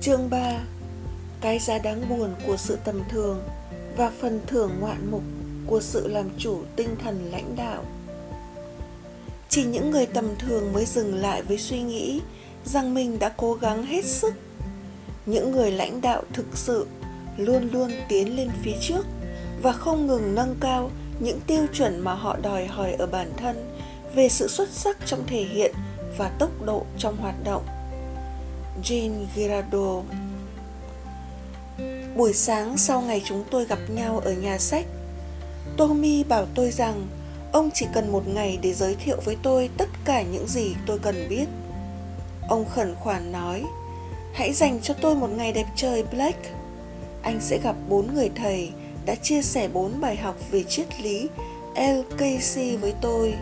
Chương 3 Cái giá đáng buồn của sự tầm thường và phần thưởng ngoạn mục của sự làm chủ tinh thần lãnh đạo. Chỉ những người tầm thường mới dừng lại với suy nghĩ rằng mình đã cố gắng hết sức. Những người lãnh đạo thực sự luôn luôn tiến lên phía trước và không ngừng nâng cao những tiêu chuẩn mà họ đòi hỏi ở bản thân về sự xuất sắc trong thể hiện và tốc độ trong hoạt động. Jean Girardeau Buổi sáng sau ngày chúng tôi gặp nhau ở nhà sách, Tommy bảo tôi rằng ông chỉ cần một ngày để giới thiệu với tôi tất cả những gì tôi cần biết. Ông khẩn khoản nói, hãy dành cho tôi một ngày đẹp trời Black. Anh sẽ gặp bốn người thầy đã chia sẻ bốn bài học về triết lý LKC với tôi.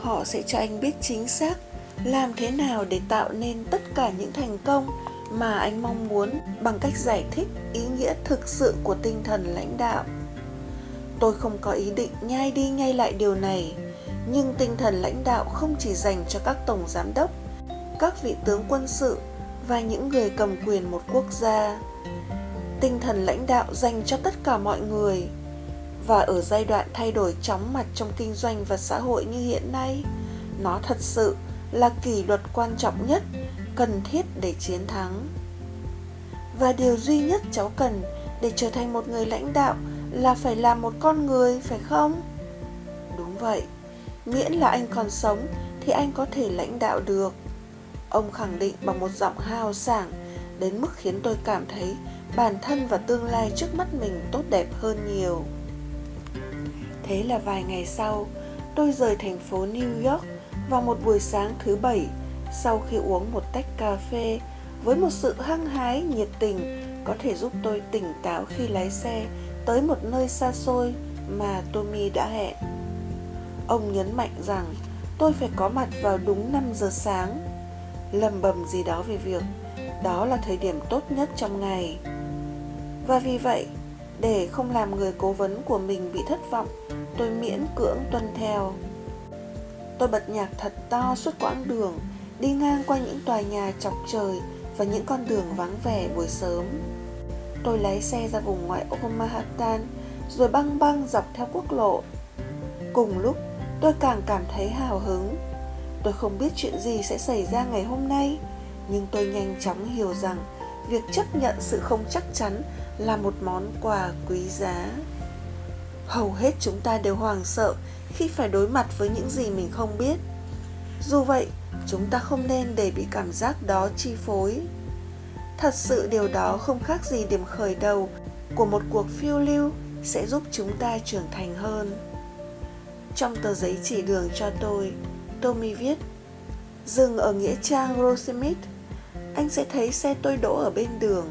Họ sẽ cho anh biết chính xác làm thế nào để tạo nên tất cả những thành công mà anh mong muốn bằng cách giải thích ý nghĩa thực sự của tinh thần lãnh đạo? Tôi không có ý định nhai đi nhai lại điều này, nhưng tinh thần lãnh đạo không chỉ dành cho các tổng giám đốc, các vị tướng quân sự và những người cầm quyền một quốc gia. Tinh thần lãnh đạo dành cho tất cả mọi người và ở giai đoạn thay đổi chóng mặt trong kinh doanh và xã hội như hiện nay, nó thật sự là kỷ luật quan trọng nhất, cần thiết để chiến thắng. Và điều duy nhất cháu cần để trở thành một người lãnh đạo là phải là một con người, phải không? Đúng vậy, miễn là anh còn sống thì anh có thể lãnh đạo được. Ông khẳng định bằng một giọng hào sảng đến mức khiến tôi cảm thấy bản thân và tương lai trước mắt mình tốt đẹp hơn nhiều. Thế là vài ngày sau, tôi rời thành phố new york vào một buổi sáng thứ bảy sau khi uống một tách cà phê với một sự hăng hái nhiệt tình có thể giúp tôi tỉnh táo khi lái xe tới một nơi xa xôi mà Tommy đã hẹn. Ông nhấn mạnh rằng tôi phải có mặt vào đúng 5 giờ sáng, lầm bầm gì đó về việc đó là thời điểm tốt nhất trong ngày. Và vì vậy, để không làm người cố vấn của mình bị thất vọng, tôi miễn cưỡng tuân theo. Tôi bật nhạc thật to suốt quãng đường, đi ngang qua những tòa nhà chọc trời và những con đường vắng vẻ buổi sớm. Tôi lái xe ra vùng ngoại ô Manhattan, rồi băng băng dọc theo quốc lộ. Cùng lúc, tôi càng cảm thấy hào hứng. Tôi không biết chuyện gì sẽ xảy ra ngày hôm nay, nhưng tôi nhanh chóng hiểu rằng việc chấp nhận sự không chắc chắn là một món quà quý giá. Hầu hết chúng ta đều hoảng sợ khi phải đối mặt với những gì mình không biết. Dù vậy, chúng ta không nên để bị cảm giác đó chi phối. Thật sự điều đó không khác gì điểm khởi đầu của một cuộc phiêu lưu sẽ giúp chúng ta trưởng thành hơn. Trong tờ giấy chỉ đường cho tôi tommy viết dừng ở nghĩa trang rosemith anh sẽ thấy xe tôi đỗ ở bên đường.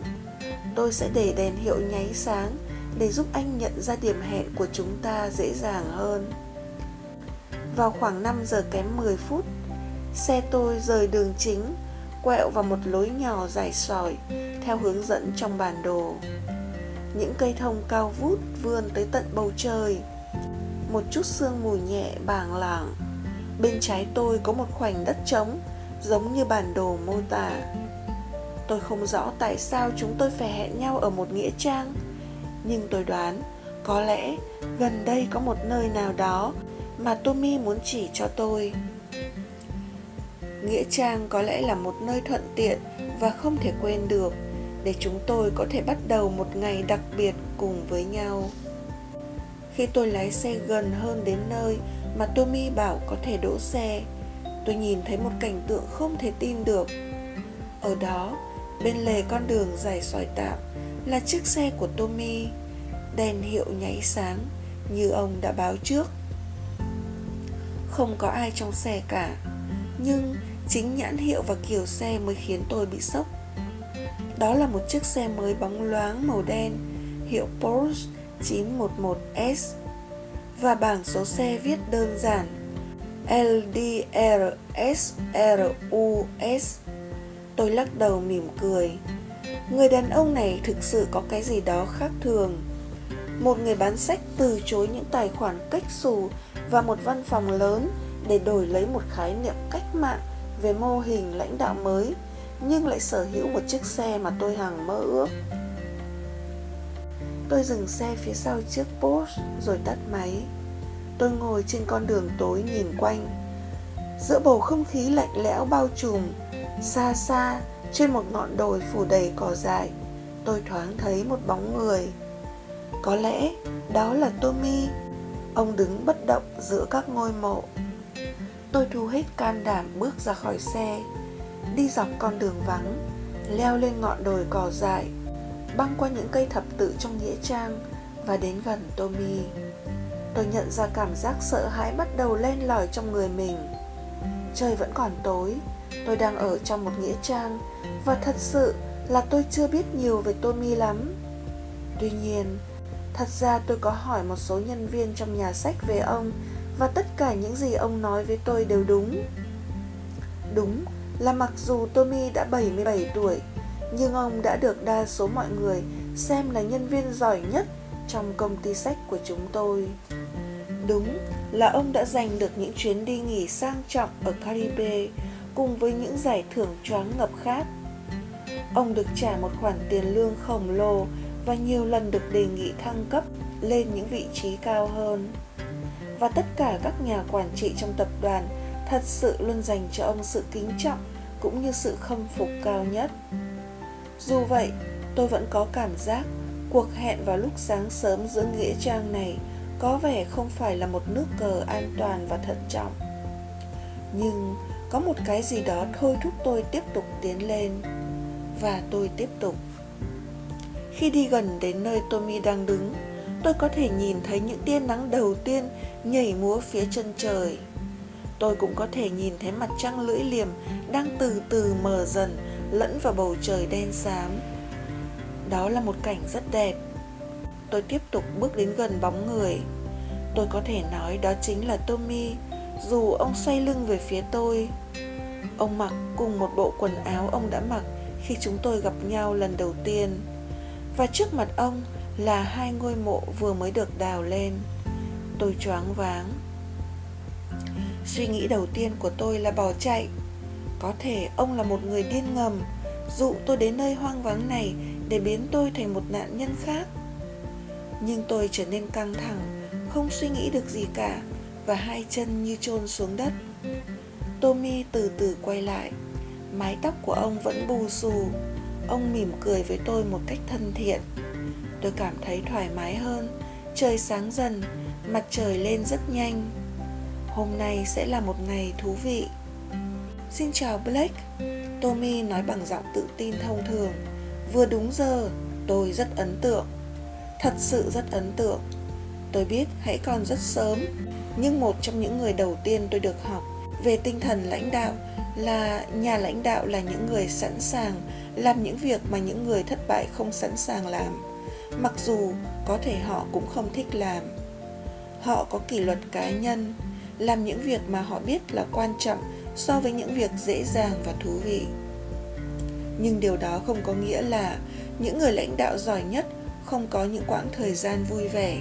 Tôi sẽ để đèn hiệu nháy sáng để giúp anh nhận ra điểm hẹn của chúng ta dễ dàng hơn vào khoảng 5 giờ kém 10 phút, xe tôi rời đường chính, quẹo vào một lối nhỏ dài sỏi theo hướng dẫn trong bản đồ. Những cây thông cao vút vươn tới tận bầu trời. Một chút sương mù nhẹ bàng lảng. Bên trái tôi có một khoảnh đất trống, giống như bản đồ mô tả. Tôi không rõ tại sao chúng tôi phải hẹn nhau ở một nghĩa trang, nhưng tôi đoán có lẽ gần đây có một nơi nào đó mà tommy muốn chỉ cho tôi Nghĩa Trang có lẽ là một nơi thuận tiện và không thể quên được để chúng tôi có thể bắt đầu một ngày đặc biệt cùng với nhau. Khi tôi lái xe gần hơn đến nơi mà Tommy bảo có thể đỗ xe, tôi nhìn thấy một cảnh tượng không thể tin được. Ở đó, bên lề con đường dài sỏi tạm là chiếc xe của Tommy, đèn hiệu nháy sáng như ông đã báo trước. Không có ai trong xe cả, nhưng Chính nhãn hiệu và kiểu xe mới khiến tôi bị sốc. Đó là một chiếc xe mới bóng loáng màu đen Hiệu Porsche 911S Và bảng số xe viết đơn giản LDRSRUS Tôi lắc đầu mỉm cười. Người đàn ông này thực sự có cái gì đó khác thường. Một người bán sách từ chối những tài khoản cách xù và một văn phòng lớn để đổi lấy một khái niệm cách mạng về mô hình lãnh đạo mới nhưng lại sở hữu một chiếc xe mà tôi hằng mơ ước. Tôi dừng xe phía sau chiếc Porsche rồi tắt máy. Tôi ngồi trên con đường tối nhìn quanh. Giữa bầu không khí lạnh lẽo bao trùm, xa xa trên một ngọn đồi phủ đầy cỏ dại, tôi thoáng thấy một bóng người. Có lẽ đó là Tommy. Ông đứng bất động giữa các ngôi mộ. Tôi thu hết can đảm bước ra khỏi xe, đi dọc con đường vắng, leo lên ngọn đồi cỏ dại, băng qua những cây thập tự trong nghĩa trang và đến gần Tommy. Tôi nhận ra cảm giác sợ hãi bắt đầu len lỏi trong người mình. Trời vẫn còn tối, tôi đang ở trong một nghĩa trang và thật sự là tôi chưa biết nhiều về Tommy lắm. Tuy nhiên, thật ra tôi có hỏi một số nhân viên trong nhà sách về ông và tất cả những gì ông nói với tôi đều đúng. Đúng là mặc dù Tommy đã 77 tuổi, nhưng ông đã được đa số mọi người xem là nhân viên giỏi nhất trong công ty sách của chúng tôi. Đúng là ông đã giành được những chuyến đi nghỉ sang trọng ở Caribe cùng với những giải thưởng choáng ngập khác. Ông được trả một khoản tiền lương khổng lồ và nhiều lần được đề nghị thăng cấp lên những vị trí cao hơn. Và tất cả các nhà quản trị trong tập đoàn thật sự luôn dành cho ông sự kính trọng cũng như sự khâm phục cao nhất. Dù vậy, tôi vẫn có cảm giác cuộc hẹn vào lúc sáng sớm giữa nghĩa trang này có vẻ không phải là một nước cờ an toàn và thận trọng. Nhưng có một cái gì đó thôi thúc tôi tiếp tục tiến lên và tôi tiếp tục. Khi đi gần đến nơi Tommy đang đứng, tôi có thể nhìn thấy những tia nắng đầu tiên nhảy múa phía chân trời. Tôi cũng có thể nhìn thấy mặt trăng lưỡi liềm đang từ từ mờ dần lẫn vào bầu trời đen xám. Đó là một cảnh rất đẹp. Tôi tiếp tục bước đến gần bóng người. Tôi có thể nói đó chính là Tommy, dù ông xoay lưng về phía tôi. Ông mặc cùng một bộ quần áo ông đã mặc khi chúng tôi gặp nhau lần đầu tiên. Và trước mặt ông là hai ngôi mộ vừa mới được đào lên. Tôi choáng váng. Suy nghĩ đầu tiên của tôi là bỏ chạy. Có thể ông là một người điên ngầm, dụ tôi đến nơi hoang vắng này để biến tôi thành một nạn nhân khác. Nhưng tôi trở nên căng thẳng, không suy nghĩ được gì cả và hai chân như chôn xuống đất. Tommy từ từ quay lại. Mái tóc của ông vẫn bù xù. Ông mỉm cười với tôi một cách thân thiện. Tôi cảm thấy thoải mái hơn. Trời sáng dần, mặt trời lên rất nhanh. Hôm nay sẽ là một ngày thú vị. Xin chào Blake. Tommy nói bằng giọng tự tin thông thường. Vừa đúng giờ, tôi rất ấn tượng. Thật sự rất ấn tượng. Tôi biết hãy còn rất sớm, nhưng một trong những người đầu tiên tôi được học về tinh thần lãnh đạo là nhà lãnh đạo là những người sẵn sàng làm những việc mà những người thất bại không sẵn sàng làm, mặc dù có thể họ cũng không thích làm. Họ có kỷ luật cá nhân, làm những việc mà họ biết là quan trọng so với những việc dễ dàng và thú vị. Nhưng điều đó không có nghĩa là những người lãnh đạo giỏi nhất không có những quãng thời gian vui vẻ.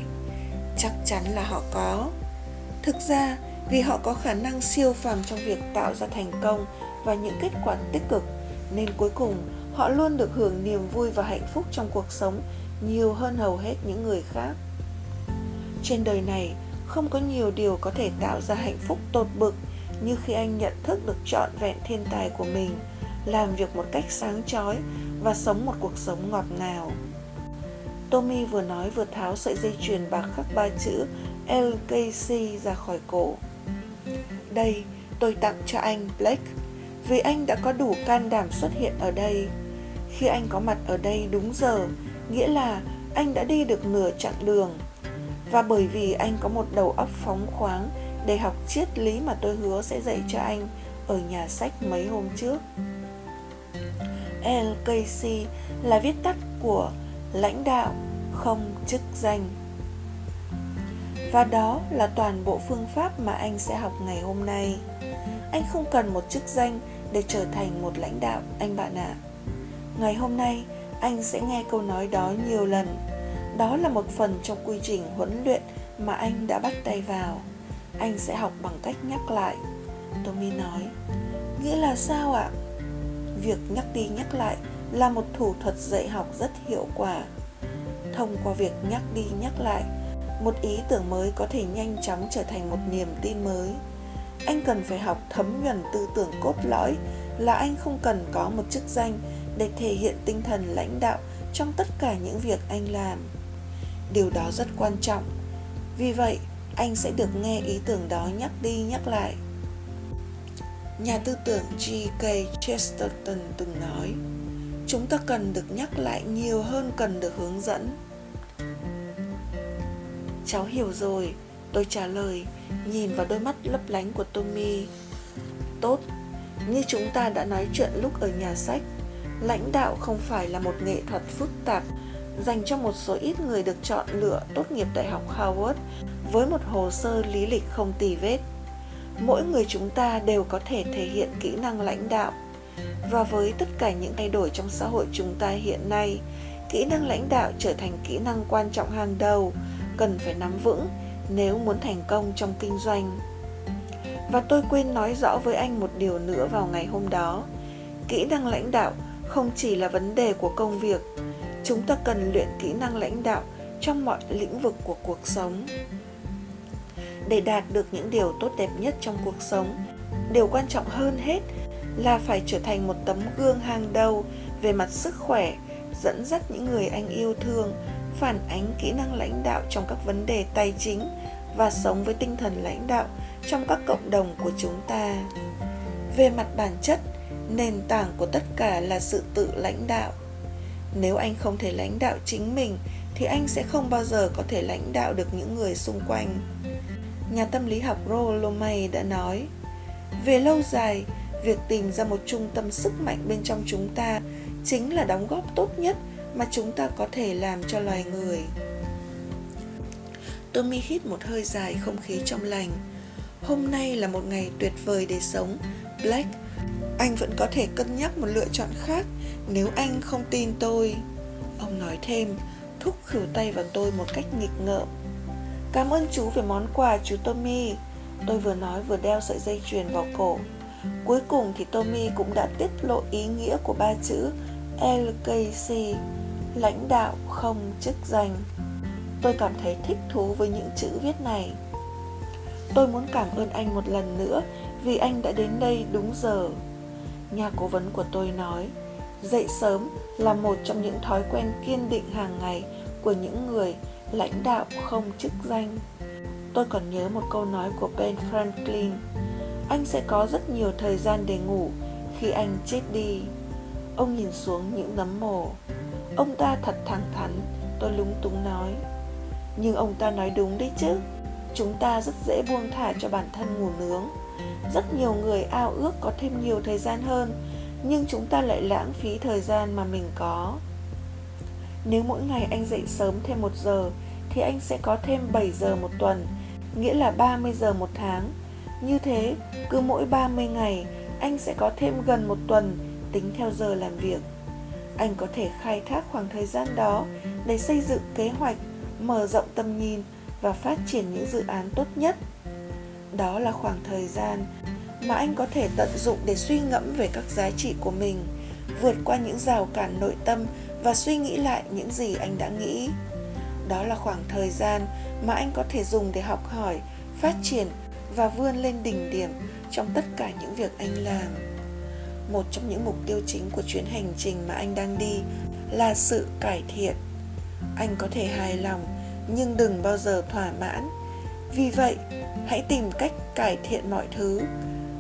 Chắc chắn là họ có. Thực ra, vì họ có khả năng siêu phàm trong việc tạo ra thành công và những kết quả tích cực, nên cuối cùng họ luôn được hưởng niềm vui và hạnh phúc trong cuộc sống nhiều hơn hầu hết những người khác trên đời này không có nhiều điều có thể tạo ra hạnh phúc tột bực như khi anh nhận thức được trọn vẹn thiên tài của mình làm việc một cách sáng chói và sống một cuộc sống ngọt ngào Tommy vừa nói vừa tháo sợi dây chuyền bạc khắc ba chữ LKC ra khỏi cổ. Đây, tôi tặng cho anh Blake, vì anh đã có đủ can đảm xuất hiện ở đây. Khi anh có mặt ở đây đúng giờ, nghĩa là anh đã đi được nửa chặng đường. Và bởi vì anh có một đầu óc phóng khoáng để học triết lý mà tôi hứa sẽ dạy cho anh ở nhà sách mấy hôm trước. LKC là viết tắt của lãnh đạo, không chức danh. Và đó là toàn bộ phương pháp mà anh sẽ học ngày hôm nay. Anh không cần một chức danh để trở thành một lãnh đạo, anh bạn ạ. À. Ngày hôm nay, anh sẽ nghe câu nói đó nhiều lần. Đó là một phần trong quy trình huấn luyện mà anh đã bắt tay vào. Anh sẽ học bằng cách nhắc lại. Tommy nói, nghĩa là sao ạ? việc nhắc đi nhắc lại là một thủ thuật dạy học rất hiệu quả thông qua việc nhắc đi nhắc lại một ý tưởng mới có thể nhanh chóng trở thành một niềm tin mới anh cần phải học thấm nhuần tư tưởng cốt lõi là anh không cần có một chức danh để thể hiện tinh thần lãnh đạo trong tất cả những việc anh làm. Điều đó rất quan trọng, vì vậy anh sẽ được nghe ý tưởng đó nhắc đi nhắc lại. Nhà tư tưởng G.K. Chesterton từng nói, chúng ta cần được nhắc lại nhiều hơn cần được hướng dẫn. Cháu hiểu rồi, tôi trả lời, nhìn vào đôi mắt lấp lánh của tommy. Tốt, như chúng ta đã nói chuyện lúc ở nhà sách lãnh đạo không phải là một nghệ thuật phức tạp, dành cho một số ít người được chọn lựa tốt nghiệp đại học harvard với một hồ sơ lý lịch không tì vết. Mỗi người chúng ta đều có thể thể hiện kỹ năng lãnh đạo. Và với tất cả những thay đổi trong xã hội chúng ta hiện nay, kỹ năng lãnh đạo trở thành kỹ năng quan trọng hàng đầu, cần phải nắm vững nếu muốn thành công trong kinh doanh. Và tôi quên nói rõ với anh một điều nữa vào ngày hôm đó, kỹ năng lãnh đạo không chỉ là vấn đề của công việc, chúng ta cần luyện kỹ năng lãnh đạo trong mọi lĩnh vực của cuộc sống. Để đạt được những điều tốt đẹp nhất trong cuộc sống, điều quan trọng hơn hết là phải trở thành một tấm gương hàng đầu về mặt sức khỏe, dẫn dắt những người anh yêu thương, phản ánh kỹ năng lãnh đạo trong các vấn đề tài chính và sống với tinh thần lãnh đạo trong các cộng đồng của chúng ta. Về mặt bản chất nền tảng của tất cả là sự tự lãnh đạo. Nếu anh không thể lãnh đạo chính mình, thì anh sẽ không bao giờ có thể lãnh đạo được những người xung quanh. Nhà tâm lý học rollo may đã nói, về lâu dài, việc tìm ra một trung tâm sức mạnh bên trong chúng ta chính là đóng góp tốt nhất mà chúng ta có thể làm cho loài người. Tommy hít một hơi dài không khí trong lành. Hôm nay là một ngày tuyệt vời để sống, black anh vẫn có thể cân nhắc một lựa chọn khác nếu anh không tin tôi. Ông nói thêm, thúc khử tay vào tôi một cách nghịch ngợm. Cảm ơn chú về món quà, chú tommy. Tôi vừa nói vừa đeo sợi dây chuyền vào cổ. Cuối cùng thì tommy cũng đã tiết lộ ý nghĩa của ba chữ LKC lãnh đạo không chức danh. Tôi cảm thấy thích thú với những chữ viết này. Tôi muốn cảm ơn anh một lần nữa vì anh đã đến đây đúng giờ nhà cố vấn của tôi nói, dậy sớm là một trong những thói quen kiên định hàng ngày của những người lãnh đạo không chức danh. Tôi còn nhớ một câu nói của ben franklin, anh sẽ có rất nhiều thời gian để ngủ khi anh chết đi. Ông nhìn xuống những nấm mồ. Ông ta thật thẳng thắn, Tôi lúng túng nói, Nhưng ông ta nói đúng đấy chứ. Chúng ta rất dễ buông thả cho bản thân ngủ nướng. Rất nhiều người ao ước có thêm nhiều thời gian hơn Nhưng chúng ta lại lãng phí thời gian mà mình có. Nếu mỗi ngày anh dậy sớm thêm một giờ Thì anh sẽ có thêm 7 giờ một tuần Nghĩa là 30 giờ một tháng. Như thế, cứ mỗi 30 ngày Anh sẽ có thêm gần một tuần tính theo giờ làm việc. Anh có thể khai thác khoảng thời gian đó để xây dựng kế hoạch mở rộng tầm nhìn và phát triển những dự án tốt nhất đó là khoảng thời gian mà anh có thể tận dụng để suy ngẫm về các giá trị của mình, vượt qua những rào cản nội tâm và suy nghĩ lại những gì anh đã nghĩ. Đó là khoảng thời gian mà anh có thể dùng để học hỏi, phát triển và vươn lên đỉnh điểm trong tất cả những việc anh làm. Một trong những mục tiêu chính của chuyến hành trình mà anh đang đi là sự cải thiện. Anh có thể hài lòng nhưng đừng bao giờ thỏa mãn. Vì vậy hãy tìm cách cải thiện mọi thứ.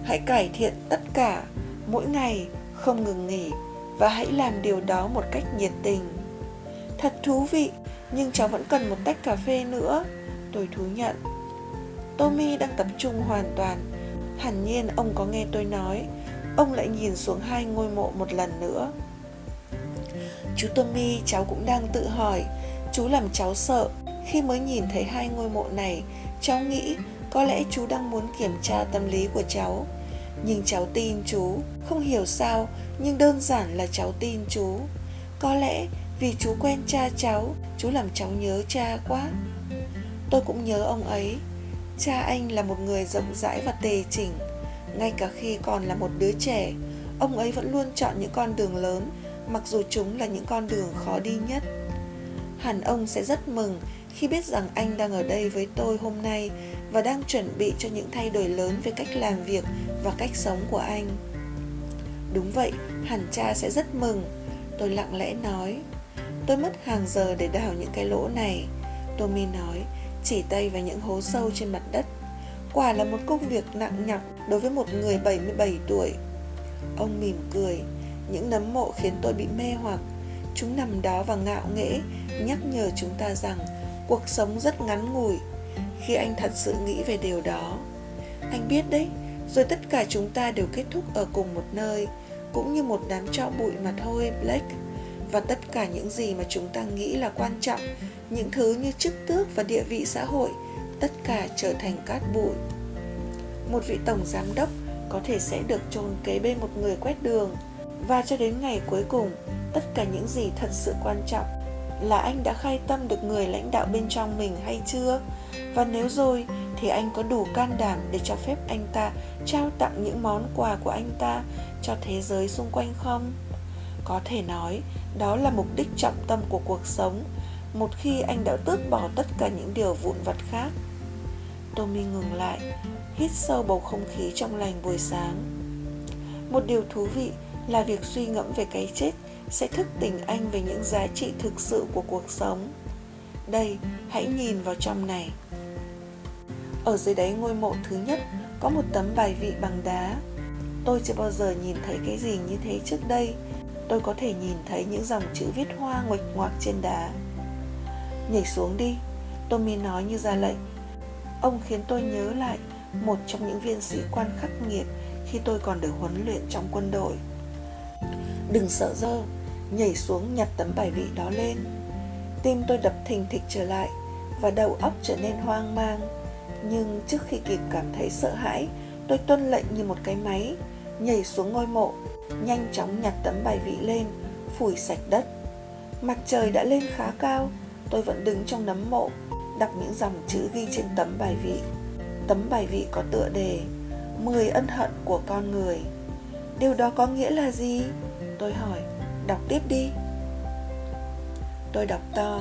Hãy cải thiện tất cả. Mỗi ngày không ngừng nghỉ và hãy làm điều đó một cách nhiệt tình. Thật thú vị, nhưng cháu vẫn cần một tách cà phê nữa. Tôi thú nhận. Tommy đang tập trung hoàn toàn. Hẳn nhiên ông có nghe tôi nói. Ông lại nhìn xuống hai ngôi mộ một lần nữa. Chú tommy, cháu cũng đang tự hỏi. Chú làm cháu sợ. Khi mới nhìn thấy hai ngôi mộ này, cháu nghĩ có lẽ chú đang muốn kiểm tra tâm lý của cháu. Nhưng cháu tin chú. Không hiểu sao nhưng đơn giản là cháu tin chú. Có lẽ vì chú quen cha cháu chú làm cháu nhớ cha quá. Tôi cũng nhớ ông ấy. Cha anh là một người rộng rãi và tề chỉnh. Ngay cả khi còn là một đứa trẻ ông ấy vẫn luôn chọn những con đường lớn, mặc dù chúng là những con đường khó đi nhất. Hẳn ông sẽ rất mừng khi biết rằng anh đang ở đây với tôi hôm nay và đang chuẩn bị cho những thay đổi lớn về cách làm việc và cách sống của anh. Đúng vậy, hẳn cha sẽ rất mừng. Tôi lặng lẽ nói. Tôi mất hàng giờ để đào những cái lỗ này. Tommy nói, chỉ tay vào những hố sâu trên mặt đất. Quả là một công việc nặng nhọc đối với một người 77 tuổi. Ông mỉm cười, những nấm mộ khiến tôi bị mê hoặc. Chúng nằm đó và ngạo nghễ, nhắc nhở chúng ta rằng cuộc sống rất ngắn ngủi. Khi anh thật sự nghĩ về điều đó, anh biết đấy, rồi tất cả chúng ta đều kết thúc ở cùng một nơi, cũng như một đám tro bụi mà thôi, Blake. Và tất cả những gì mà chúng ta nghĩ là quan trọng, những thứ như chức tước và địa vị xã hội, tất cả trở thành cát bụi. Một vị tổng giám đốc có thể sẽ được chôn kế bên một người quét đường và cho đến ngày cuối cùng tất cả những gì thật sự quan trọng là anh đã khai tâm được người lãnh đạo bên trong mình hay chưa? Và nếu rồi, thì anh có đủ can đảm để cho phép anh ta trao tặng những món quà của anh ta cho thế giới xung quanh không? Có thể nói, đó là mục đích trọng tâm của cuộc sống, một khi anh đã tước bỏ tất cả những điều vụn vặt khác. Tommy ngừng lại, hít sâu bầu không khí trong lành buổi sáng. Một điều thú vị là việc suy ngẫm về cái chết sẽ thức tỉnh anh về những giá trị thực sự của cuộc sống. Đây, hãy nhìn vào trong này. Ở dưới đáy ngôi mộ thứ nhất có một tấm bài vị bằng đá. Tôi chưa bao giờ nhìn thấy cái gì như thế trước đây. Tôi có thể nhìn thấy những dòng chữ viết hoa nguệch ngoạc trên đá. Nhảy xuống đi, tommy nói như ra lệnh. Ông khiến tôi nhớ lại một trong những viên sĩ quan khắc nghiệt khi tôi còn được huấn luyện trong quân đội đừng sợ dơ, nhảy xuống nhặt tấm bài vị đó lên. Tim tôi đập thình thịch trở lại và đầu óc trở nên hoang mang. Nhưng trước khi kịp cảm thấy sợ hãi, tôi tuân lệnh như một cái máy, nhảy xuống ngôi mộ, nhanh chóng nhặt tấm bài vị lên, phủi sạch đất. Mặt trời đã lên khá cao, tôi vẫn đứng trong nấm mộ, đọc những dòng chữ ghi trên tấm bài vị. Tấm bài vị có tựa đề 10 ân hận của con người. Điều đó có nghĩa là gì? Tôi hỏi, đọc tiếp đi tôi đọc to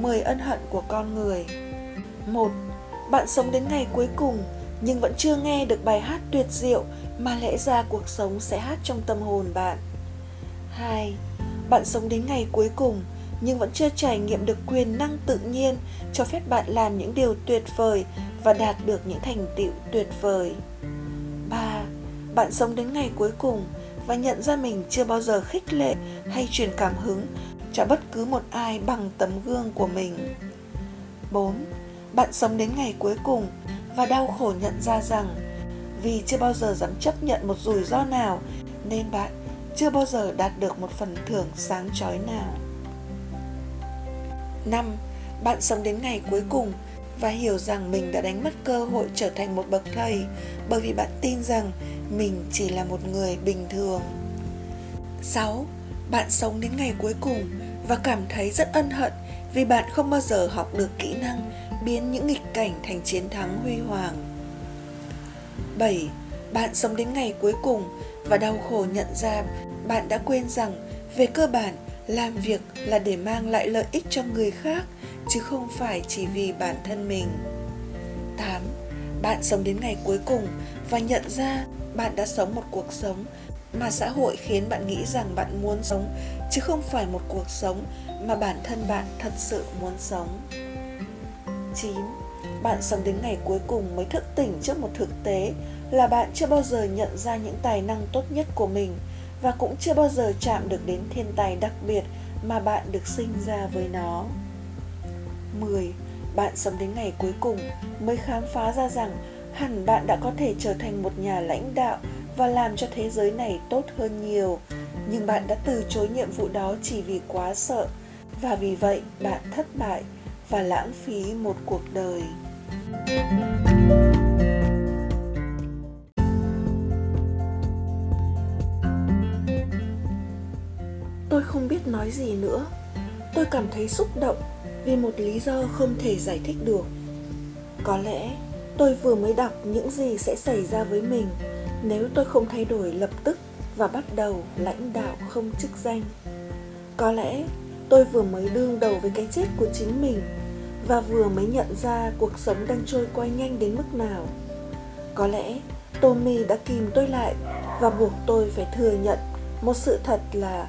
10 ân hận của con người một, bạn sống đến ngày cuối cùng nhưng vẫn chưa nghe được bài hát tuyệt diệu mà lẽ ra cuộc sống sẽ hát trong tâm hồn bạn. 2. Bạn sống đến ngày cuối cùng nhưng vẫn chưa trải nghiệm được quyền năng tự nhiên cho phép bạn làm những điều tuyệt vời và đạt được những thành tựu tuyệt vời. 3. Bạn sống đến ngày cuối cùng và nhận ra mình chưa bao giờ khích lệ hay truyền cảm hứng cho bất cứ một ai bằng tấm gương của mình. 4 bạn sống đến ngày cuối cùng và đau khổ nhận ra rằng vì chưa bao giờ dám chấp nhận một rủi ro nào nên bạn chưa bao giờ đạt được một phần thưởng sáng chói nào. 5. Bạn sống đến ngày cuối cùng và hiểu rằng mình đã đánh mất cơ hội trở thành một bậc thầy bởi vì bạn tin rằng mình chỉ là một người bình thường. 6. Bạn sống đến ngày cuối cùng và cảm thấy rất ân hận vì bạn không bao giờ học được kỹ năng biến những nghịch cảnh thành chiến thắng huy hoàng. 7. Bạn sống đến ngày cuối cùng và đau khổ nhận ra bạn đã quên rằng về cơ bản, làm việc là để mang lại lợi ích cho người khác, chứ không phải chỉ vì bản thân mình. 8. Bạn sống đến ngày cuối cùng và nhận ra bạn đã sống một cuộc sống mà xã hội khiến bạn nghĩ rằng bạn muốn sống, chứ không phải một cuộc sống mà bản thân bạn thật sự muốn sống. 9. Bạn sống đến ngày cuối cùng mới thức tỉnh trước một thực tế là bạn chưa bao giờ nhận ra những tài năng tốt nhất của mình và cũng chưa bao giờ chạm được đến thiên tài đặc biệt mà bạn được sinh ra với nó. 10. Bạn sống đến ngày cuối cùng mới khám phá ra rằng hẳn bạn đã có thể trở thành một nhà lãnh đạo và làm cho thế giới này tốt hơn nhiều. Nhưng bạn đã từ chối nhiệm vụ đó chỉ vì quá sợ. Và vì vậy, bạn thất bại và lãng phí một cuộc đời. Tôi không biết nói gì nữa. Tôi cảm thấy xúc động vì một lý do không thể giải thích được. Có lẽ tôi vừa mới đọc những gì sẽ xảy ra với mình nếu tôi không thay đổi lập tức và bắt đầu lãnh đạo không chức danh. Có lẽ tôi vừa mới đương đầu với cái chết của chính mình và vừa mới nhận ra cuộc sống đang trôi qua nhanh đến mức nào. Có lẽ Tommy đã kìm tôi lại và buộc tôi phải thừa nhận một sự thật là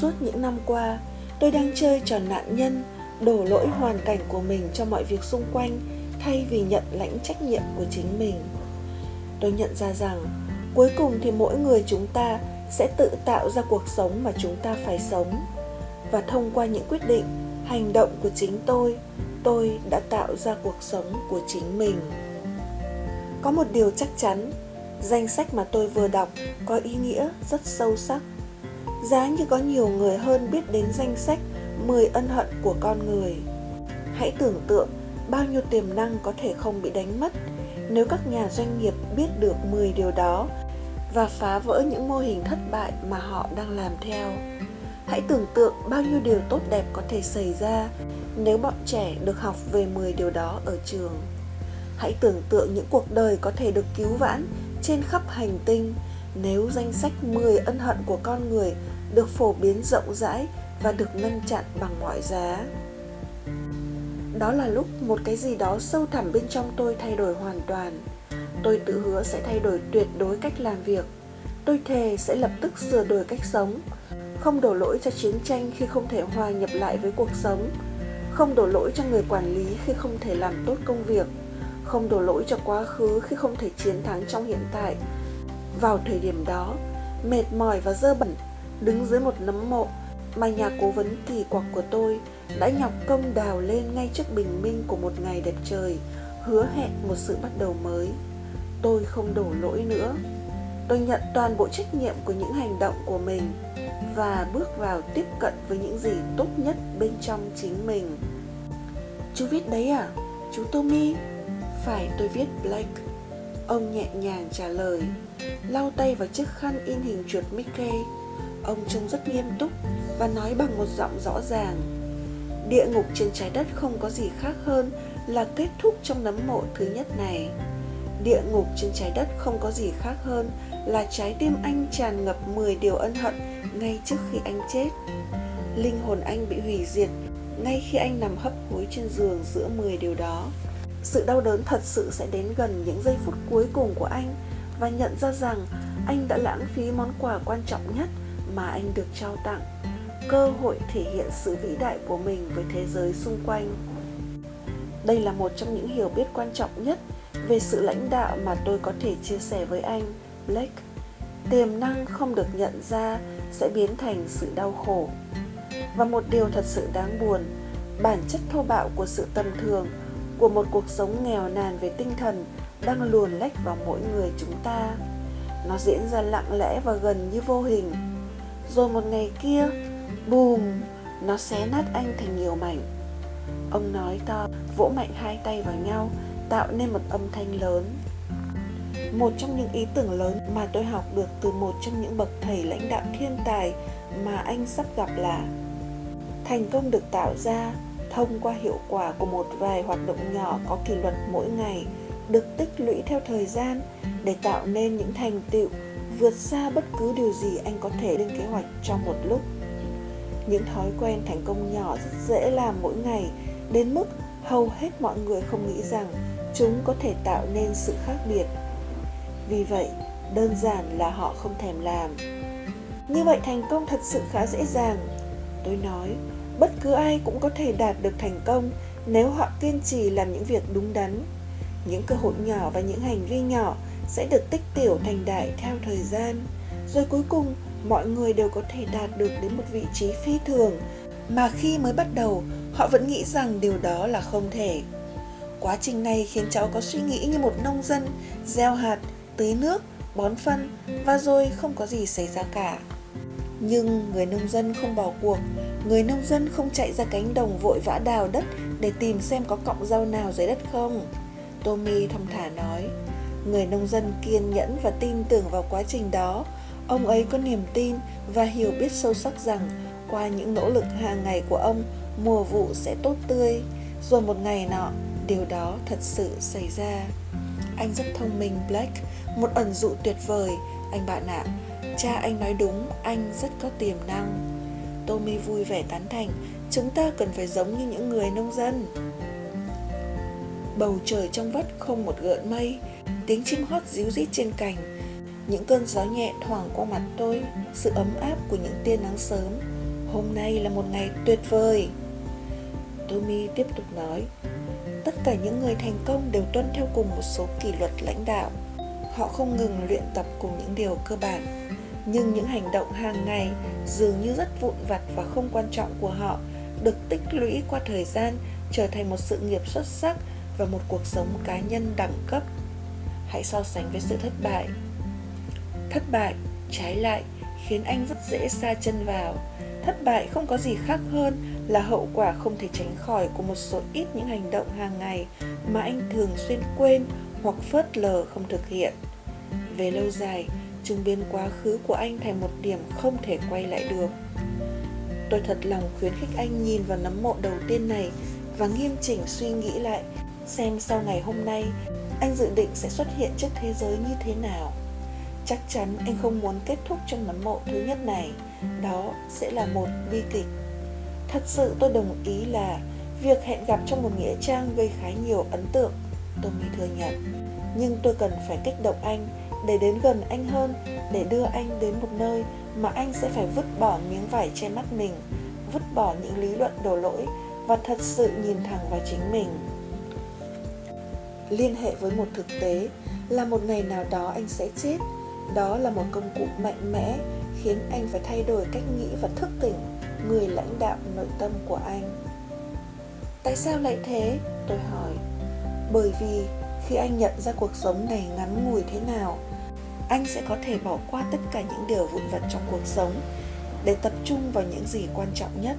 suốt những năm qua, tôi đang chơi trò nạn nhân, đổ lỗi hoàn cảnh của mình cho mọi việc xung quanh thay vì nhận lãnh trách nhiệm của chính mình. Tôi nhận ra rằng, cuối cùng thì mỗi người chúng ta sẽ tự tạo ra cuộc sống mà chúng ta phải sống. Và thông qua những quyết định, hành động của chính tôi tôi đã tạo ra cuộc sống của chính mình. Có một điều chắc chắn, danh sách mà tôi vừa đọc có ý nghĩa rất sâu sắc. Giá như có nhiều người hơn biết đến danh sách 10 ân hận của con người. Hãy tưởng tượng bao nhiêu tiềm năng có thể không bị đánh mất nếu các nhà doanh nghiệp biết được 10 điều đó và phá vỡ những mô hình thất bại mà họ đang làm theo. Hãy tưởng tượng bao nhiêu điều tốt đẹp có thể xảy ra nếu bọn trẻ được học về 10 điều đó ở trường. Hãy tưởng tượng những cuộc đời có thể được cứu vãn trên khắp hành tinh nếu danh sách 10 ân hận của con người được phổ biến rộng rãi và được ngăn chặn bằng mọi giá. Đó là lúc một cái gì đó sâu thẳm bên trong tôi thay đổi hoàn toàn. Tôi tự hứa sẽ thay đổi tuyệt đối cách làm việc. Tôi thề sẽ lập tức sửa đổi cách sống, không đổ lỗi cho chiến tranh khi không thể hòa nhập lại với cuộc sống, không đổ lỗi cho người quản lý khi không thể làm tốt công việc, không đổ lỗi cho quá khứ khi không thể chiến thắng trong hiện tại. Vào thời điểm đó, mệt mỏi và dơ bẩn, đứng dưới một nấm mộ mà nhà cố vấn kỳ quặc của tôi đã nhọc công đào lên ngay trước bình minh của một ngày đẹp trời, hứa hẹn một sự bắt đầu mới. Tôi không đổ lỗi nữa. Tôi nhận toàn bộ trách nhiệm của những hành động của mình và bước vào tiếp cận với những gì tốt nhất bên trong chính mình. Chú viết đấy à? Chú Tommy? Phải tôi viết Blake. Ông nhẹ nhàng trả lời, lau tay vào chiếc khăn in hình chuột Mickey. Ông trông rất nghiêm túc và nói bằng một giọng rõ ràng địa ngục trên trái đất không có gì khác hơn là kết thúc trong nấm mộ thứ nhất này. Địa ngục trên trái đất không có gì khác hơn là trái tim anh tràn ngập 10 điều ân hận ngay trước khi anh chết. Linh hồn anh bị hủy diệt ngay khi anh nằm hấp hối trên giường giữa 10 điều đó. Sự đau đớn thật sự sẽ đến gần những giây phút cuối cùng của anh và nhận ra rằng anh đã lãng phí món quà quan trọng nhất mà anh được trao tặng cơ hội thể hiện sự vĩ đại của mình với thế giới xung quanh. Đây là một trong những hiểu biết quan trọng nhất về sự lãnh đạo mà tôi có thể chia sẻ với anh, blake. Tiềm năng không được nhận ra sẽ biến thành sự đau khổ. Và một điều thật sự đáng buồn, bản chất thô bạo của sự tầm thường của một cuộc sống nghèo nàn về tinh thần đang luồn lách vào mỗi người chúng ta. Nó diễn ra lặng lẽ và gần như vô hình. Rồi một ngày kia Bùm, nó xé nát anh thành nhiều mảnh. Ông nói to, vỗ mạnh hai tay vào nhau, tạo nên một âm thanh lớn. Một trong những ý tưởng lớn mà tôi học được từ một trong những bậc thầy lãnh đạo thiên tài mà anh sắp gặp là thành công được tạo ra thông qua hiệu quả của một vài hoạt động nhỏ có kỷ luật mỗi ngày được tích lũy theo thời gian để tạo nên những thành tựu vượt xa bất cứ điều gì anh có thể lên kế hoạch trong một lúc những thói quen thành công nhỏ rất dễ làm mỗi ngày, đến mức hầu hết mọi người không nghĩ rằng chúng có thể tạo nên sự khác biệt. Vì vậy, đơn giản là họ không thèm làm. Như vậy thành công thật sự khá dễ dàng. Tôi nói, bất cứ ai cũng có thể đạt được thành công nếu họ kiên trì làm những việc đúng đắn. Những cơ hội nhỏ và những hành vi nhỏ sẽ được tích tiểu thành đại theo thời gian. Rồi cuối cùng mọi người đều có thể đạt được đến một vị trí phi thường, mà khi mới bắt đầu, họ vẫn nghĩ rằng điều đó là không thể. Quá trình này khiến cháu có suy nghĩ như một nông dân, gieo hạt, tưới nước, bón phân và rồi không có gì xảy ra cả. Nhưng người nông dân không bỏ cuộc, người nông dân không chạy ra cánh đồng vội vã đào đất để tìm xem có cọng rau nào dưới đất không. Tommy thong thả nói, người nông dân kiên nhẫn và tin tưởng vào quá trình đó Ông ấy có niềm tin và hiểu biết sâu sắc rằng qua những nỗ lực hàng ngày của ông, mùa vụ sẽ tốt tươi. Rồi một ngày nọ, điều đó thật sự xảy ra. Anh rất thông minh, Black, một ẩn dụ tuyệt vời, anh bạn ạ. À. Cha anh nói đúng, anh rất có tiềm năng. Tommy vui vẻ tán thành, chúng ta cần phải giống như những người nông dân. Bầu trời trong vắt không một gợn mây, tiếng chim hót ríu rít trên cành, những cơn gió nhẹ thoảng qua mặt tôi, sự ấm áp của những tia nắng sớm. Hôm nay là một ngày tuyệt vời. Tommy tiếp tục nói, tất cả những người thành công đều tuân theo cùng một số kỷ luật lãnh đạo. Họ không ngừng luyện tập cùng những điều cơ bản, nhưng những hành động hàng ngày dường như rất vụn vặt và không quan trọng của họ được tích lũy qua thời gian trở thành một sự nghiệp xuất sắc và một cuộc sống cá nhân đẳng cấp. Hãy so sánh với sự thất bại. Thất bại, trái lại, khiến anh rất dễ xa chân vào. Thất bại không có gì khác hơn là hậu quả không thể tránh khỏi của một số ít những hành động hàng ngày mà anh thường xuyên quên hoặc phớt lờ không thực hiện. Về lâu dài, chúng biến quá khứ của anh thành một điểm không thể quay lại được. Tôi thật lòng khuyến khích anh nhìn vào nấm mộ đầu tiên này và nghiêm chỉnh suy nghĩ lại xem sau ngày hôm nay anh dự định sẽ xuất hiện trước thế giới như thế nào. Chắc chắn anh không muốn kết thúc trong nấm mộ thứ nhất này, đó sẽ là một bi kịch. Thật sự tôi đồng ý là việc hẹn gặp trong một nghĩa trang gây khá nhiều ấn tượng, tôi mới thừa nhận. Nhưng tôi cần phải kích động anh để đến gần anh hơn, để đưa anh đến một nơi mà anh sẽ phải vứt bỏ miếng vải che mắt mình, vứt bỏ những lý luận đổ lỗi và thật sự nhìn thẳng vào chính mình. Liên hệ với một thực tế là một ngày nào đó anh sẽ chết. Đó là một công cụ mạnh mẽ khiến anh phải thay đổi cách nghĩ và thức tỉnh người lãnh đạo nội tâm của anh. Tại sao lại thế? Tôi hỏi. Bởi vì khi anh nhận ra cuộc sống này ngắn ngủi thế nào, anh sẽ có thể bỏ qua tất cả những điều vụn vặt trong cuộc sống để tập trung vào những gì quan trọng nhất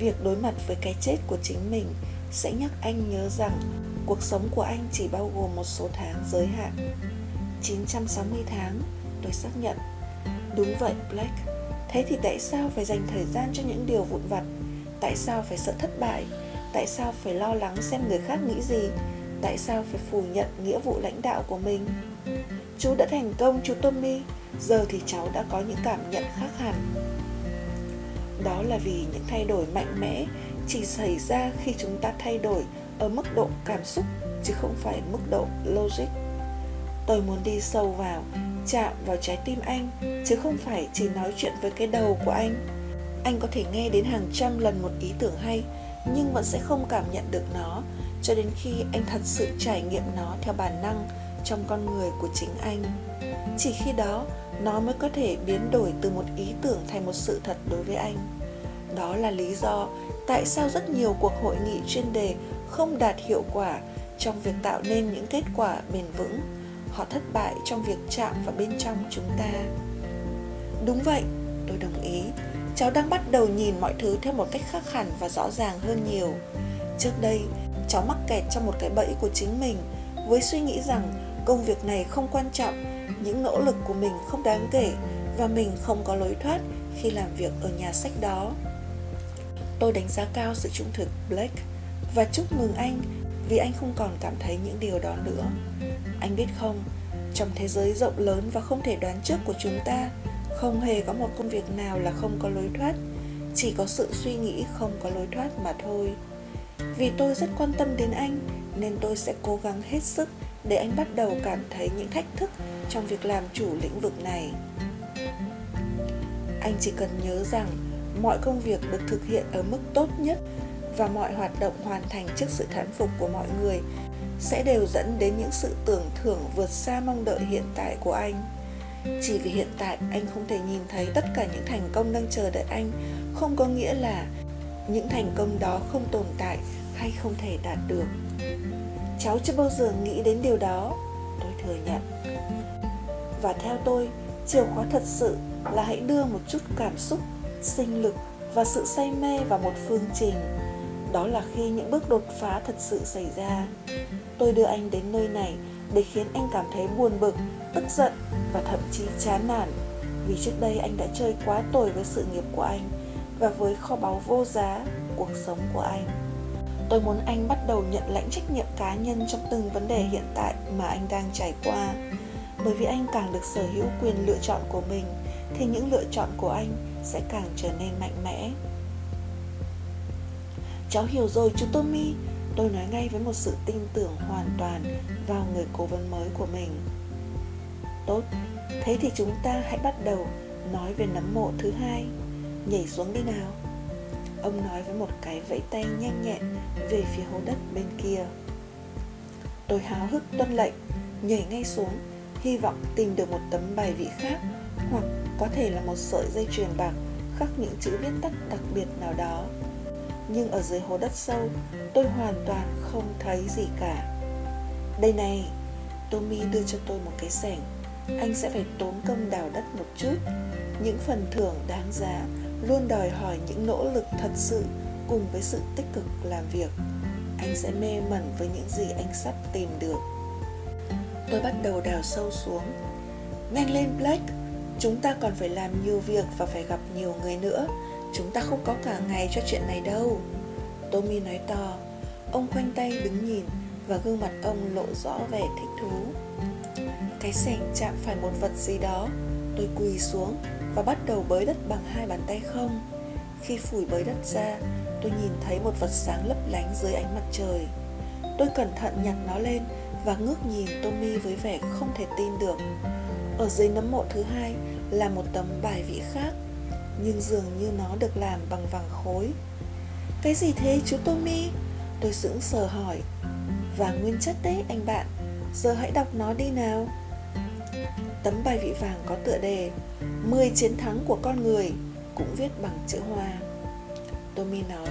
việc đối mặt với cái chết của chính mình sẽ nhắc anh nhớ rằng cuộc sống của anh chỉ bao gồm một số tháng giới hạn 960 tháng, tôi xác nhận. Đúng vậy, Black. Thế thì tại sao phải dành thời gian cho những điều vụn vặt? Tại sao phải sợ thất bại? Tại sao phải lo lắng xem người khác nghĩ gì? Tại sao phải phủ nhận nghĩa vụ lãnh đạo của mình? Chú đã thành công, chú Tommy. Giờ thì cháu đã có những cảm nhận khác hẳn. Đó là vì những thay đổi mạnh mẽ chỉ xảy ra khi chúng ta thay đổi ở mức độ cảm xúc, chứ không phải mức độ logic tôi muốn đi sâu vào, chạm vào trái tim anh, chứ không phải chỉ nói chuyện với cái đầu của anh. Anh có thể nghe đến hàng trăm lần một ý tưởng hay, nhưng vẫn sẽ không cảm nhận được nó, cho đến khi anh thật sự trải nghiệm nó theo bản năng trong con người của chính anh. Chỉ khi đó, nó mới có thể biến đổi từ một ý tưởng thành một sự thật đối với anh. Đó là lý do tại sao rất nhiều cuộc hội nghị chuyên đề không đạt hiệu quả trong việc tạo nên những kết quả bền vững họ thất bại trong việc chạm vào bên trong chúng ta. Đúng vậy, tôi đồng ý. Cháu đang bắt đầu nhìn mọi thứ theo một cách khác hẳn và rõ ràng hơn nhiều. Trước đây, cháu mắc kẹt trong một cái bẫy của chính mình với suy nghĩ rằng công việc này không quan trọng, những nỗ lực của mình không đáng kể và mình không có lối thoát khi làm việc ở nhà sách đó. Tôi đánh giá cao sự trung thực blake và chúc mừng anh vì anh không còn cảm thấy những điều đó nữa. Anh biết không, trong thế giới rộng lớn và không thể đoán trước của chúng ta, không hề có một công việc nào là không có lối thoát. Chỉ có sự suy nghĩ không có lối thoát mà thôi. Vì tôi rất quan tâm đến anh, nên tôi sẽ cố gắng hết sức để anh bắt đầu cảm thấy những thách thức trong việc làm chủ lĩnh vực này. Anh chỉ cần nhớ rằng mọi công việc được thực hiện ở mức tốt nhất và mọi hoạt động hoàn thành trước sự thán phục của mọi người sẽ đều dẫn đến những sự tưởng thưởng vượt xa mong đợi hiện tại của anh. Chỉ vì hiện tại, anh không thể nhìn thấy tất cả những thành công đang chờ đợi anh, không có nghĩa là những thành công đó không tồn tại hay không thể đạt được. Cháu chưa bao giờ nghĩ đến điều đó, tôi thừa nhận. Và theo tôi, chìa khóa thật sự là hãy đưa một chút cảm xúc, sinh lực và sự say mê vào một phương trình đó là khi những bước đột phá thật sự xảy ra. Tôi đưa anh đến nơi này để khiến anh cảm thấy buồn bực, tức giận và thậm chí chán nản. Vì trước đây anh đã chơi quá tồi với sự nghiệp của anh và với kho báu vô giá cuộc sống của anh. Tôi muốn anh bắt đầu nhận lãnh trách nhiệm cá nhân trong từng vấn đề hiện tại mà anh đang trải qua. Bởi vì anh càng được sở hữu quyền lựa chọn của mình, thì những lựa chọn của anh sẽ càng trở nên mạnh mẽ. Cháu hiểu rồi chú Tommy, tôi nói ngay với một sự tin tưởng hoàn toàn vào người cố vấn mới của mình. Tốt, thế thì chúng ta hãy bắt đầu nói về nấm mộ thứ hai. Nhảy xuống đi nào. Ông nói với một cái vẫy tay nhanh nhẹn về phía hố đất bên kia. Tôi háo hức tuân lệnh, nhảy ngay xuống, hy vọng tìm được một tấm bài vị khác hoặc có thể là một sợi dây chuyền bạc khắc những chữ viết tắt đặc biệt nào đó. Nhưng ở dưới hố đất sâu, tôi hoàn toàn không thấy gì cả. Đây này, Tommy đưa cho tôi một cái sẻng. Anh sẽ phải tốn công đào đất một chút. Những phần thưởng đáng giá luôn đòi hỏi những nỗ lực thật sự cùng với sự tích cực làm việc anh sẽ mê mẩn với những gì anh sắp tìm được tôi bắt đầu đào sâu xuống nhanh lên Blake chúng ta còn phải làm nhiều việc và phải gặp nhiều người nữa chúng ta không có cả ngày cho chuyện này đâu. Tommy nói to. Ông khoanh tay đứng nhìn và gương mặt ông lộ rõ vẻ thích thú. Cái sảnh chạm phải một vật gì đó. Tôi quỳ xuống và bắt đầu bới đất bằng hai bàn tay không. Khi phủi bới đất ra, tôi nhìn thấy một vật sáng lấp lánh dưới ánh mặt trời. Tôi cẩn thận nhặt nó lên và ngước nhìn tommy với vẻ không thể tin được. Ở dưới nấm mộ thứ hai là một tấm bài vị khác nhưng dường như nó được làm bằng vàng khối. Cái gì thế chú tommy? Tôi sững sờ hỏi. Vàng nguyên chất đấy, anh bạn. Giờ hãy đọc nó đi nào. Tấm bài vị vàng có tựa đề 10 chiến thắng của con người cũng viết bằng chữ hoa. Tommy nói,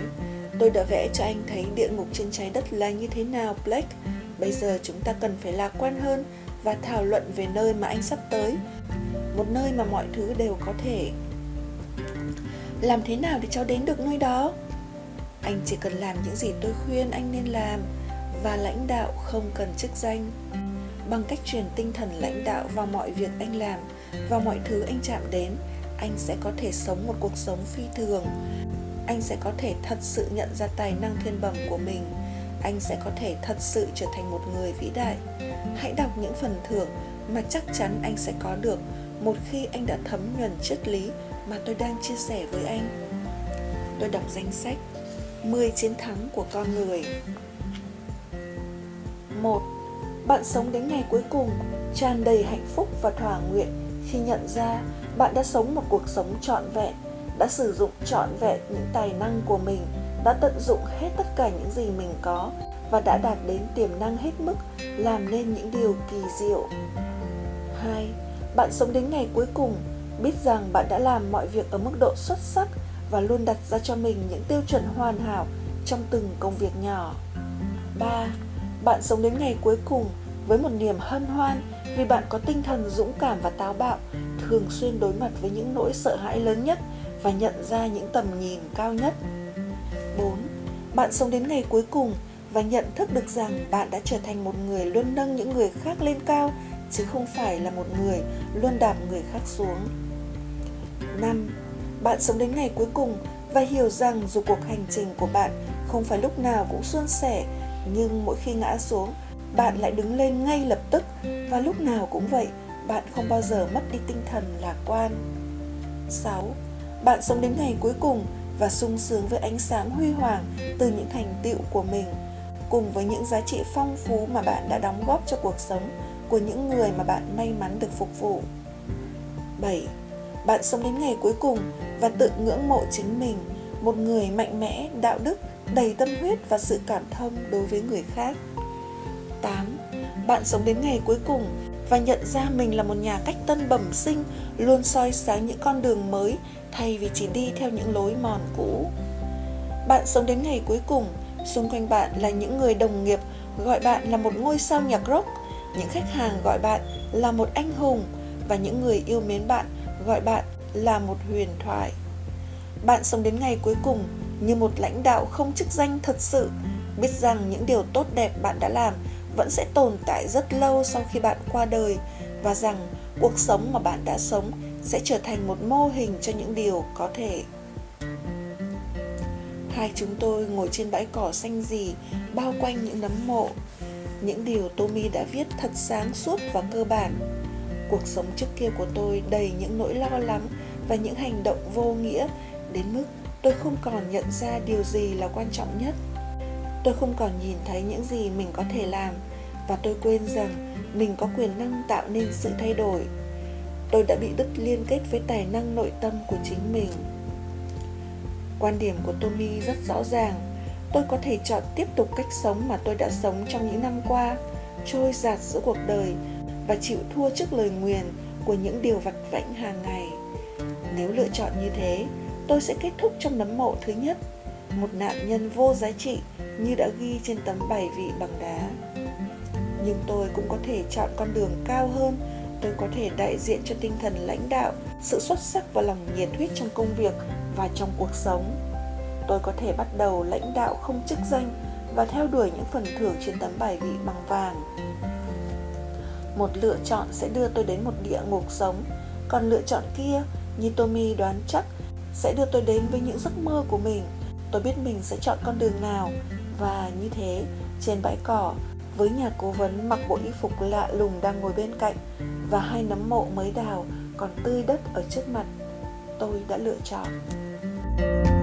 Tôi đã vẽ cho anh thấy địa ngục trên trái đất là như thế nào, Blake. Bây giờ chúng ta cần phải lạc quan hơn Và thảo luận về nơi mà anh sắp tới. Một nơi mà mọi thứ đều có thể. Làm thế nào để cháu đến được nơi đó? Anh chỉ cần làm những gì tôi khuyên anh nên làm, Và lãnh đạo không cần chức danh. Bằng cách truyền tinh thần lãnh đạo vào mọi việc anh làm, Vào mọi thứ anh chạm đến, Anh sẽ có thể sống một cuộc sống phi thường. Anh sẽ có thể thật sự nhận ra tài năng thiên bẩm của mình. Anh sẽ có thể thật sự trở thành một người vĩ đại. Hãy đọc những phần thưởng mà chắc chắn anh sẽ có được một khi anh đã thấm nhuần triết lý mà tôi đang chia sẻ với anh tôi đọc danh sách 10 chiến thắng của con người một Bạn sống đến ngày cuối cùng tràn đầy hạnh phúc và thỏa nguyện khi nhận ra bạn đã sống một cuộc sống trọn vẹn đã sử dụng trọn vẹn những tài năng của mình, đã tận dụng hết tất cả những gì mình có và đã đạt đến tiềm năng hết mức làm nên những điều kỳ diệu. 2. Bạn sống đến ngày cuối cùng, biết rằng bạn đã làm mọi việc ở mức độ xuất sắc và luôn đặt ra cho mình những tiêu chuẩn hoàn hảo trong từng công việc nhỏ. 3. Bạn sống đến ngày cuối cùng với một niềm hân hoan vì bạn có tinh thần dũng cảm và táo bạo, thường xuyên đối mặt với những nỗi sợ hãi lớn nhất và nhận ra những tầm nhìn cao nhất. 4. Bạn sống đến ngày cuối cùng và nhận thức được rằng bạn đã trở thành một người luôn nâng những người khác lên cao chứ không phải là một người luôn đạp người khác xuống năm, Bạn sống đến ngày cuối cùng và hiểu rằng dù cuộc hành trình của bạn không phải lúc nào cũng suôn sẻ, nhưng mỗi khi ngã xuống, bạn lại đứng lên ngay lập tức và lúc nào cũng vậy, bạn không bao giờ mất đi tinh thần lạc quan. 6 bạn sống đến ngày cuối cùng và sung sướng với ánh sáng huy hoàng từ những thành tựu của mình cùng với những giá trị phong phú mà bạn đã đóng góp cho cuộc sống của những người mà bạn may mắn được phục vụ. 7. Bạn sống đến ngày cuối cùng và tự ngưỡng mộ chính mình, một người mạnh mẽ, đạo đức, đầy tâm huyết và sự cảm thông đối với người khác. 8. Bạn sống đến ngày cuối cùng và nhận ra mình là một nhà cách tân bẩm sinh, luôn soi sáng những con đường mới thay vì chỉ đi theo những lối mòn cũ. Bạn sống đến ngày cuối cùng, xung quanh bạn là những người đồng nghiệp gọi bạn là một ngôi sao nhạc rock, những khách hàng gọi bạn là một anh hùng và những người yêu mến bạn gọi bạn là một huyền thoại. Bạn sống đến ngày cuối cùng như một lãnh đạo không chức danh thật sự, biết rằng những điều tốt đẹp bạn đã làm vẫn sẽ tồn tại rất lâu sau khi bạn qua đời và rằng cuộc sống mà bạn đã sống sẽ trở thành một mô hình cho những điều có thể. Hai chúng tôi ngồi trên bãi cỏ xanh gì bao quanh những nấm mộ. Những điều tommy đã viết thật sáng suốt và cơ bản cuộc sống trước kia của tôi đầy những nỗi lo lắng và những hành động vô nghĩa. Đến mức tôi không còn nhận ra điều gì là quan trọng nhất. Tôi không còn nhìn thấy những gì mình có thể làm và tôi quên rằng mình có quyền năng tạo nên sự thay đổi. Tôi đã bị đứt liên kết với tài năng nội tâm của chính mình. Quan điểm của tommy rất rõ ràng. Tôi có thể chọn tiếp tục cách sống mà tôi đã sống trong những năm qua, trôi giạt giữa cuộc đời và chịu thua trước lời nguyền của những điều vặt vãnh hàng ngày. Nếu lựa chọn như thế, tôi sẽ kết thúc trong nấm mộ thứ nhất, một nạn nhân vô giá trị như đã ghi trên tấm bài vị bằng đá. Nhưng tôi cũng có thể chọn con đường cao hơn, tôi có thể đại diện cho tinh thần lãnh đạo, sự xuất sắc và lòng nhiệt huyết trong công việc và trong cuộc sống. Tôi có thể bắt đầu lãnh đạo không chức danh và theo đuổi những phần thưởng trên tấm bài vị bằng vàng một lựa chọn sẽ đưa tôi đến một địa ngục sống. Còn lựa chọn kia, như tommy đoán chắc, sẽ đưa tôi đến với những giấc mơ của mình. Tôi biết mình sẽ chọn con đường nào. Và như thế, trên bãi cỏ, với nhà cố vấn mặc bộ y phục lạ lùng đang ngồi bên cạnh và hai nấm mộ mới đào còn tươi đất ở trước mặt, tôi đã lựa chọn. thank you